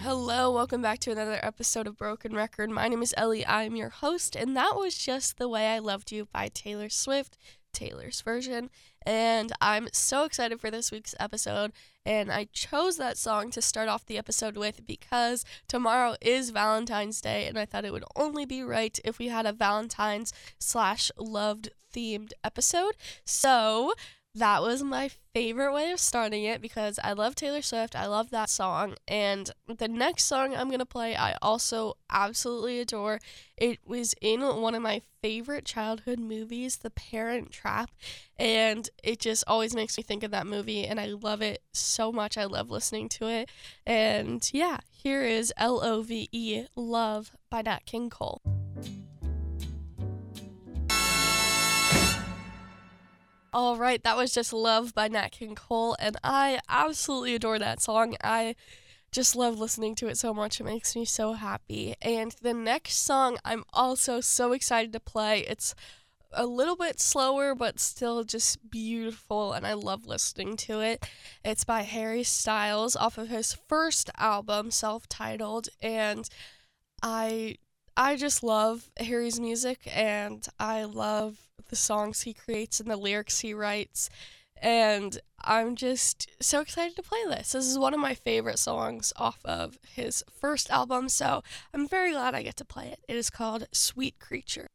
Hello, welcome back to another episode of Broken Record. My name is Ellie. I'm your host, and that was just The Way I Loved You by Taylor Swift, Taylor's version. And I'm so excited for this week's episode. And I chose that song to start off the episode with because tomorrow is Valentine's Day, and I thought it would only be right if we had a Valentine's slash loved themed episode. So that was my favorite way of starting it because I love Taylor Swift. I love that song. And the next song I'm going to play, I also absolutely adore. It was in one of my favorite childhood movies, The Parent Trap. And it just always makes me think of that movie. And I love it so much. I love listening to it. And yeah, here is L O V E, Love by Nat King Cole. All right, that was just Love by Nat King Cole, and I absolutely adore that song. I just love listening to it so much. It makes me so happy. And the next song I'm also so excited to play. It's a little bit slower, but still just beautiful, and I love listening to it. It's by Harry Styles off of his first album, self titled, and I I just love Harry's music and I love the songs he creates and the lyrics he writes. And I'm just so excited to play this. This is one of my favorite songs off of his first album, so I'm very glad I get to play it. It is called Sweet Creature.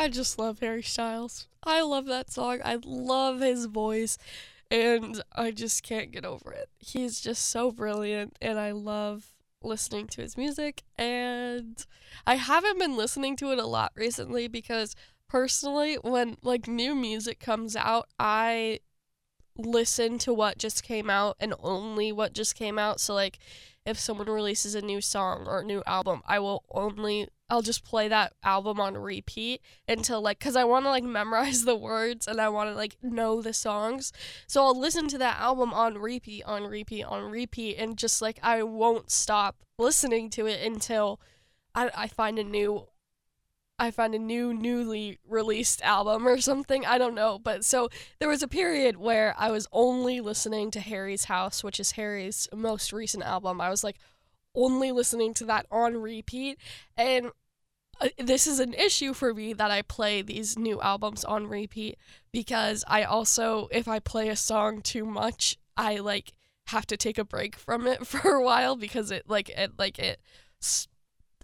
I just love Harry Styles. I love that song. I love his voice and I just can't get over it. He's just so brilliant and I love listening to his music and I haven't been listening to it a lot recently because personally when like new music comes out, I listen to what just came out and only what just came out. So like if someone releases a new song or a new album, I will only I'll just play that album on repeat until like cuz I want to like memorize the words and I want to like know the songs. So I'll listen to that album on repeat, on repeat, on repeat and just like I won't stop listening to it until I I find a new I find a new newly released album or something. I don't know. But so there was a period where I was only listening to Harry's House, which is Harry's most recent album. I was like only listening to that on repeat. And this is an issue for me that I play these new albums on repeat because I also, if I play a song too much, I like have to take a break from it for a while because it like it like it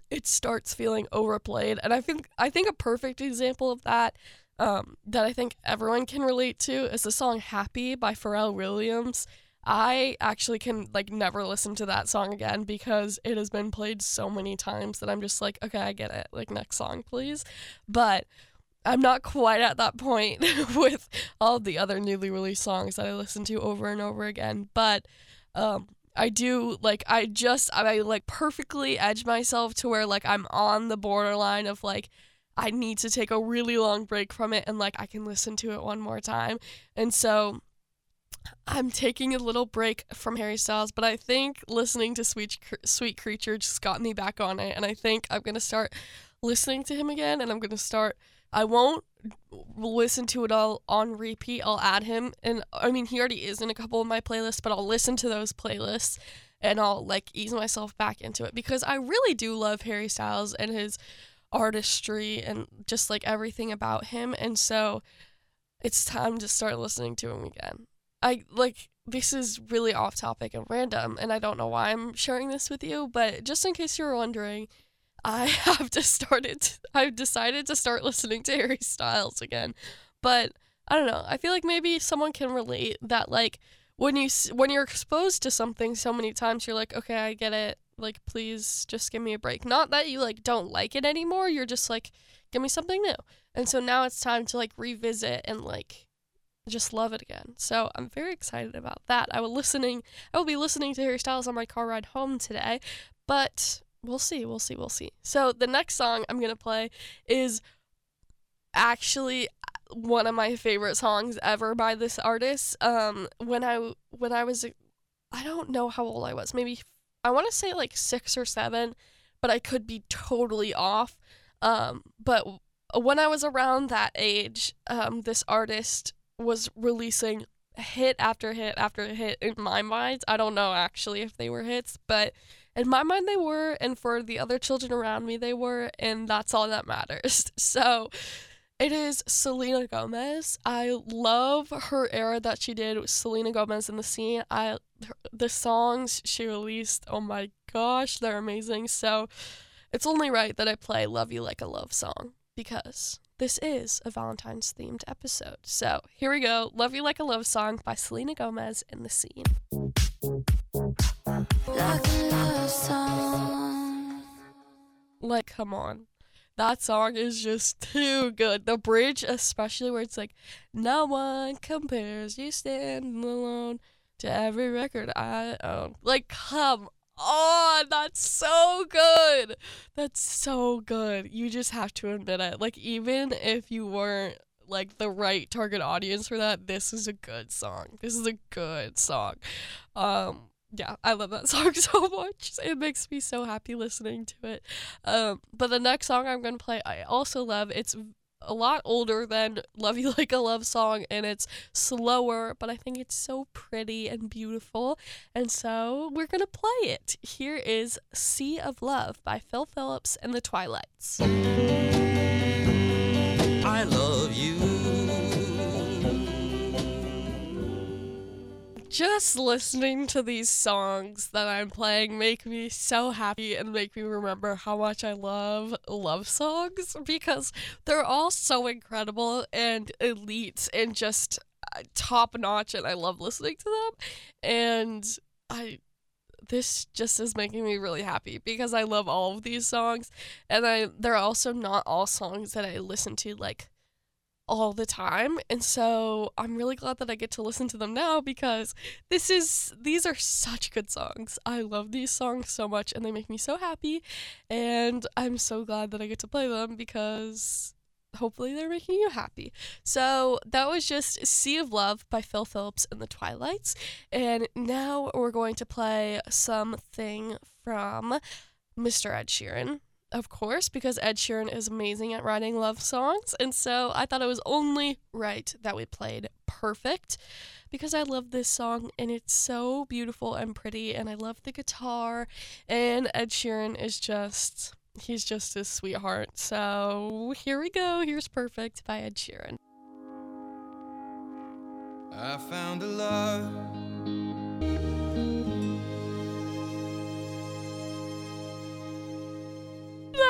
it starts feeling overplayed. And I think I think a perfect example of that um, that I think everyone can relate to is the song "Happy" by Pharrell Williams. I actually can like never listen to that song again because it has been played so many times that I'm just like, okay, I get it. Like next song, please. But I'm not quite at that point with all the other newly released songs that I listen to over and over again. But um, I do like I just I like perfectly edge myself to where like I'm on the borderline of like I need to take a really long break from it and like I can listen to it one more time. And so I'm taking a little break from Harry Styles, but I think listening to Sweet Sweet Creature just got me back on it and I think I'm to start listening to him again and I'm to start I won't listen to it all on repeat. I'll add him, and I mean, he already is in a couple of my playlists, but I'll listen to those playlists and I'll like ease myself back into it because I really do love Harry Styles and his artistry and just like everything about him. And so it's time to start listening to him again. I like this is really off topic and random, and I don't know why I'm sharing this with you, but just in case you were wondering, I have to start it. I've decided to start listening to Harry Styles again. But I don't know. I feel like maybe someone can relate that like when you when you're exposed to something so many times you're like, "Okay, I get it. Like please just give me a break." Not that you like don't like it anymore. You're just like, "Give me something new." And so now it's time to like revisit and like just love it again. So I'm very excited about that. I will listening I will be listening to Harry Styles on my car ride home today. But we'll see, we'll see, we'll see. So the next song I'm gonna play is actually one of my favorite songs ever by this artist. Um, when I when I was, I don't know how old I was. Maybe I want to say like six or seven, but I could be totally off. Um, but when I was around that age, um, this artist was releasing hit after hit after hit in my mind. I don't know actually if they were hits, but in my mind they were, and for the other children around me they were, and that's all that matters. So it is Selena Gomez. I love her era that she did with Selena Gomez and the Scene. I the songs she released, oh my gosh, they're amazing. So it's only right that I play Love You Like a Love Song because this is a Valentine's themed episode. So here we go Love You Like a Love Song by Selena Gomez and the Scene. Like, a love song. Like, come on. That song is just too good. The bridge, especially where it's like, no one compares, you stand alone to every record I own. Like, come on, that's so good. That's so good. You just have to admit it. Like, even if you weren't like the right target audience for that, this is a good song. This is a good song. Um, yeah, I love that song so much. It makes me so happy listening to it. Um, but the next song I'm gonna play, I also love. It's a lot older than Love You Like a Love Song and it's slower, but I think it's so pretty and beautiful. And so we're going to play it. Here is Sea of Love by Phil Phillips and the Twilights. I love you. Just listening to these songs that I'm playing make me so happy and make me remember how much I love love songs because they're all so incredible and elite and just uh, top notch and I love listening to them. And I this just is making me really happy because I love all of these songs and I they're also not all songs that I listen to like all the time. And so I'm really glad that I get to listen to them now because this is these are such good songs. I love these songs so much and they make me so happy and I'm so glad that I get to play them because hopefully they're making you happy. So that was just Sea of Love by Phil Phillips and the Twilights. And now we're going to play something from Mr. Ed Sheeran of course, because Ed Sheeran is amazing at writing love songs. And so I thought it was only right that we played Perfect because I love this song and it's so beautiful and pretty. And I love the guitar. And Ed Sheeran is just, he's just a sweetheart. So here we go. Here's Perfect by Ed Sheeran. I found a love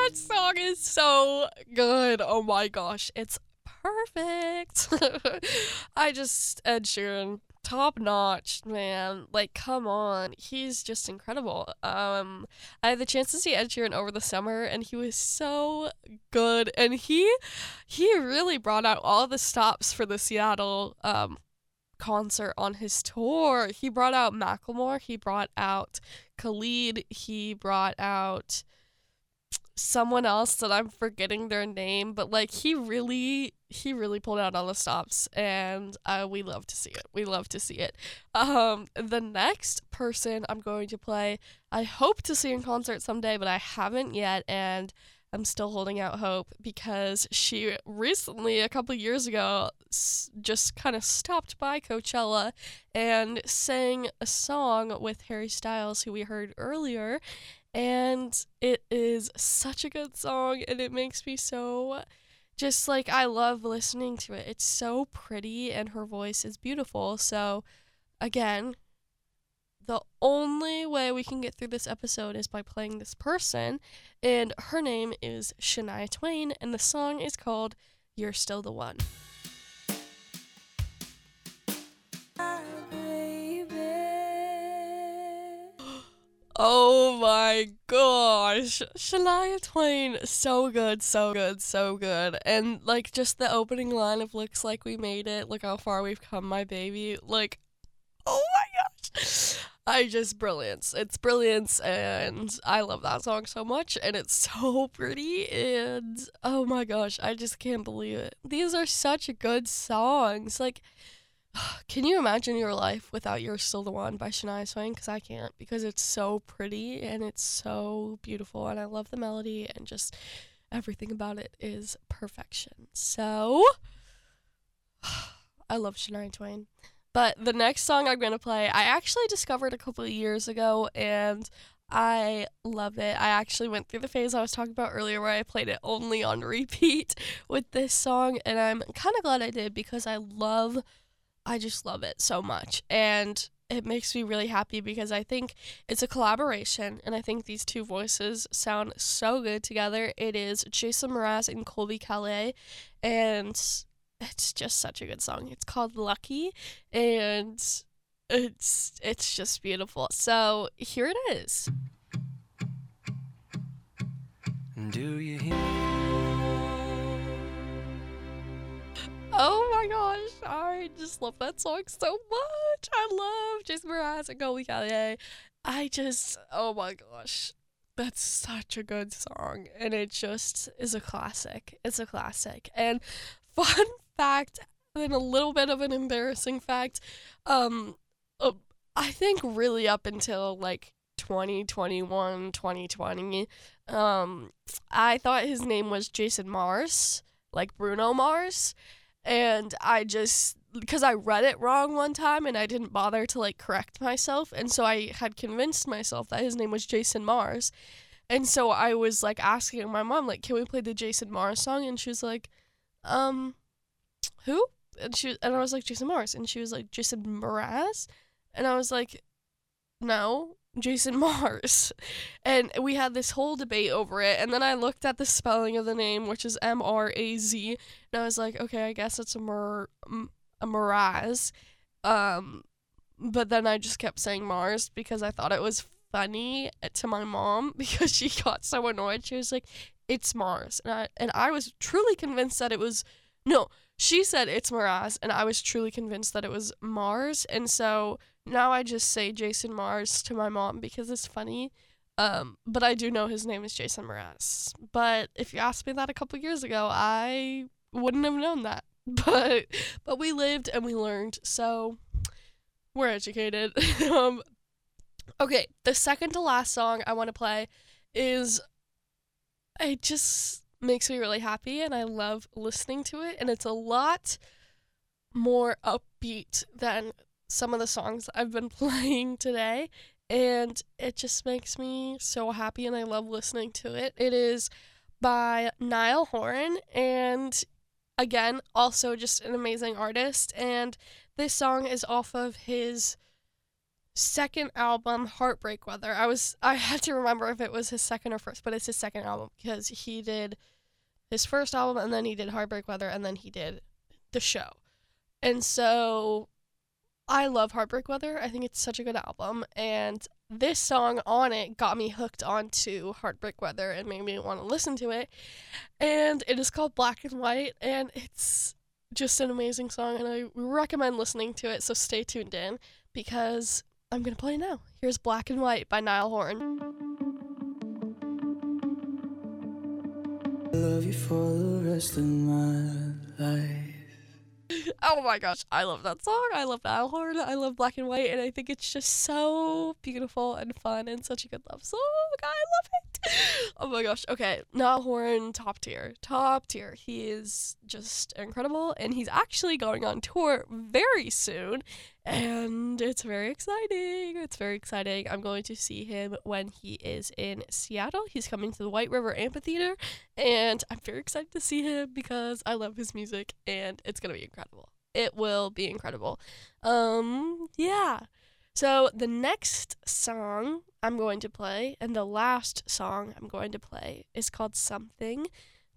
that song is so good. Oh my gosh, it's perfect. I just Ed Sheeran top notch, man. Like come on. He's just incredible. Um I had the chance to see Ed Sheeran over the summer and he was so good and he he really brought out all the stops for the Seattle um concert on his tour. He brought out Macklemore, he brought out Khalid, he brought out someone else that I'm forgetting their name, but like he really he really pulled out all the stops and uh, we love to see it. We love to see it. Um the next person I'm going to play, I hope to see in concert someday, but I haven't yet and I'm still holding out hope because she recently, a couple years ago, s- just kind of stopped by Coachella and sang a song with Harry Styles, who we heard earlier. And it is such a good song, and it makes me so just like I love listening to it. It's so pretty, and her voice is beautiful. So, again, the only way we can get through this episode is by playing this person, and her name is Shania Twain, and the song is called You're Still the One. Oh my gosh. Shania Twain, so good, so good, so good. And like just the opening line of looks like we made it, look how far we've come, my baby. Like, oh my gosh. I just brilliance. It's brilliance and I love that song so much and it's so pretty and oh my gosh, I just can't believe it. These are such good songs. Like can you imagine your life without You're Still the One by Shania Twain? Because I can't, because it's so pretty and it's so beautiful, and I love the melody, and just everything about it is perfection. So, I love Shania Twain. But the next song I'm going to play, I actually discovered a couple of years ago and I love it. I actually went through the phase I was talking about earlier where I played it only on repeat with this song and I'm kind of glad I did because I love I just love it so much. And it makes me really happy because I think it's a collaboration and I think these two voices sound so good together. It is Jason Mraz and Colbie Caillat and it's just such a good song. It's called Lucky and it's it's just beautiful. So here it is. Do you hear? Gosh, I just love that song so much. I love Jason Mraz and Colbie Caillat. I just, oh my gosh, that's such a good song, and it just is a classic. It's a classic. And fun fact, and a little bit of an embarrassing fact, um, uh, I think really up until like 2021, 2020, um, I thought his name was Jason Mars, like Bruno Mars. And I just, because I read it wrong one time and I didn't bother to like correct myself. And so I had convinced myself that his name was Jason Mars. And so I was like asking my mom, like, can we play the Jason Mars song? And she was like, um, who? And she and I was like, Jason Mars. And she was like, Jason Mraz? And I was like, no, Jason Mars. And we had this whole debate over it. And then I looked at the spelling of the name, which is M R A Z. And I was like, okay, I guess it's a, Mar- a. Um, but then I just kept saying Mars because I thought it was funny to my mom because she got so annoyed. She was like, it's Mars. And I, and I was truly convinced that it was, no, she said it's Mraz. And I was truly convinced that it was Mars. And so now I just say Jason Mars to my mom because it's funny. Um, but I do know his name is Jason Mraz. But if you asked me that a couple years ago, I wouldn't have known that. But but we lived and we learned. So we're educated. um, okay, the second to last song I want to play is it just makes me really happy and I love listening to it and it's a lot more upbeat than some of the songs I've been playing today, and it just makes me so happy, and I love listening to it. It is by Niall Horan, and again, also just an amazing artist. And this song is off of his second album, Heartbreak Weather. I was I had to remember if it was his second or first, but it's his second album because he did his first album and then he did Heartbreak Weather and then he did the show. And so I love Heartbreak Weather. I think it's such a good album. And this song on it got me hooked onto Heartbreak Weather and made me want to listen to it. And it is called Black and White. And it's just an amazing song. And I recommend listening to it. So stay tuned in because I'm going to play now. Here's Black and White by Niall Horan. I love you for the rest of my life. oh my gosh, I love that song. I love Niall Horan. I love Black and White, and I think it's just so beautiful and fun and such a good love song. I love it. Oh my gosh. Okay, Niall Horan, top tier, top tier. He is just incredible, and he's actually going on tour very soon, and it's very exciting. It's very exciting. I'm going to see him when he is in Seattle. He's coming to the White River Amphitheater, and I'm very excited to see him because I love his music, and it's gonna be incredible. It will be incredible. Um, yeah. So the next song I'm going to play, and the last song I'm going to play, is called Something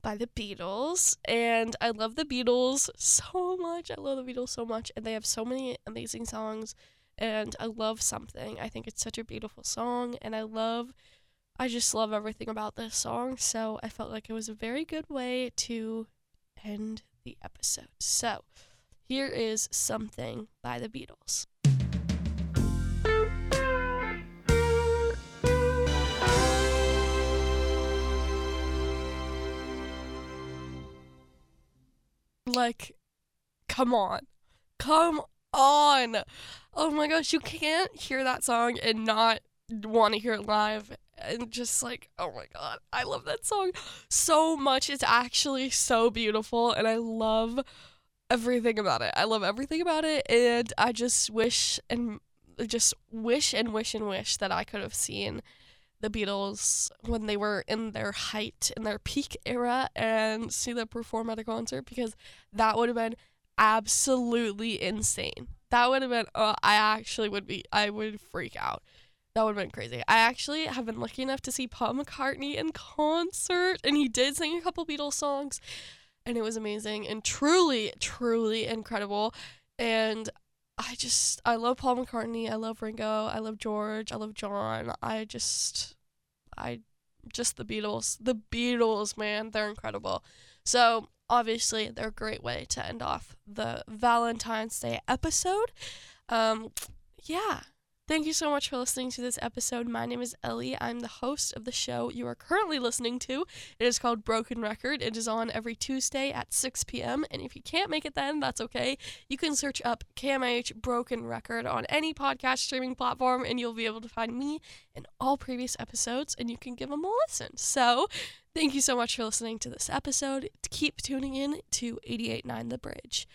by the Beatles. And I love the Beatles so much. I love the Beatles so much. And they have so many amazing songs. And I love Something. I think it's such a beautiful song. And I love, I just love everything about this song. So I felt like it was a very good way to end the episode. So here is Something by the Beatles. Like, come on. Come on. Oh my gosh, you can't hear that song and not want to hear it live. and just like, oh my god, I love that song so much. It's actually so beautiful and I love everything about it. I love everything about it and I just wish and just wish and wish and wish that I could have seen the Beatles when they were in their height, in their peak era, and see them perform at a concert because that would have been absolutely insane. That would have been, uh, I actually would be, I would freak out. That would have been crazy. I actually have been lucky enough to see Paul McCartney in concert, and he did sing a couple Beatles songs, and it was amazing and truly, truly incredible. And I just I love Paul McCartney. I love Ringo. I love George. I love John. I just I just the Beatles. The Beatles, man, they're incredible. So, obviously, they're a great way to end off the Valentine's Day episode. Um yeah, Thank you so much for listening to this episode. My name is Ellie. I'm the host of the show you are currently listening to. It is called Broken Record. It is on every Tuesday at 6 p.m. And if you can't make it then, that's okay. You can search up KMIH Broken Record on any podcast streaming platform and you'll be able to find me and all previous episodes and you can give them a listen. So, thank you so much for listening to this episode. Keep tuning in to 889 The Bridge.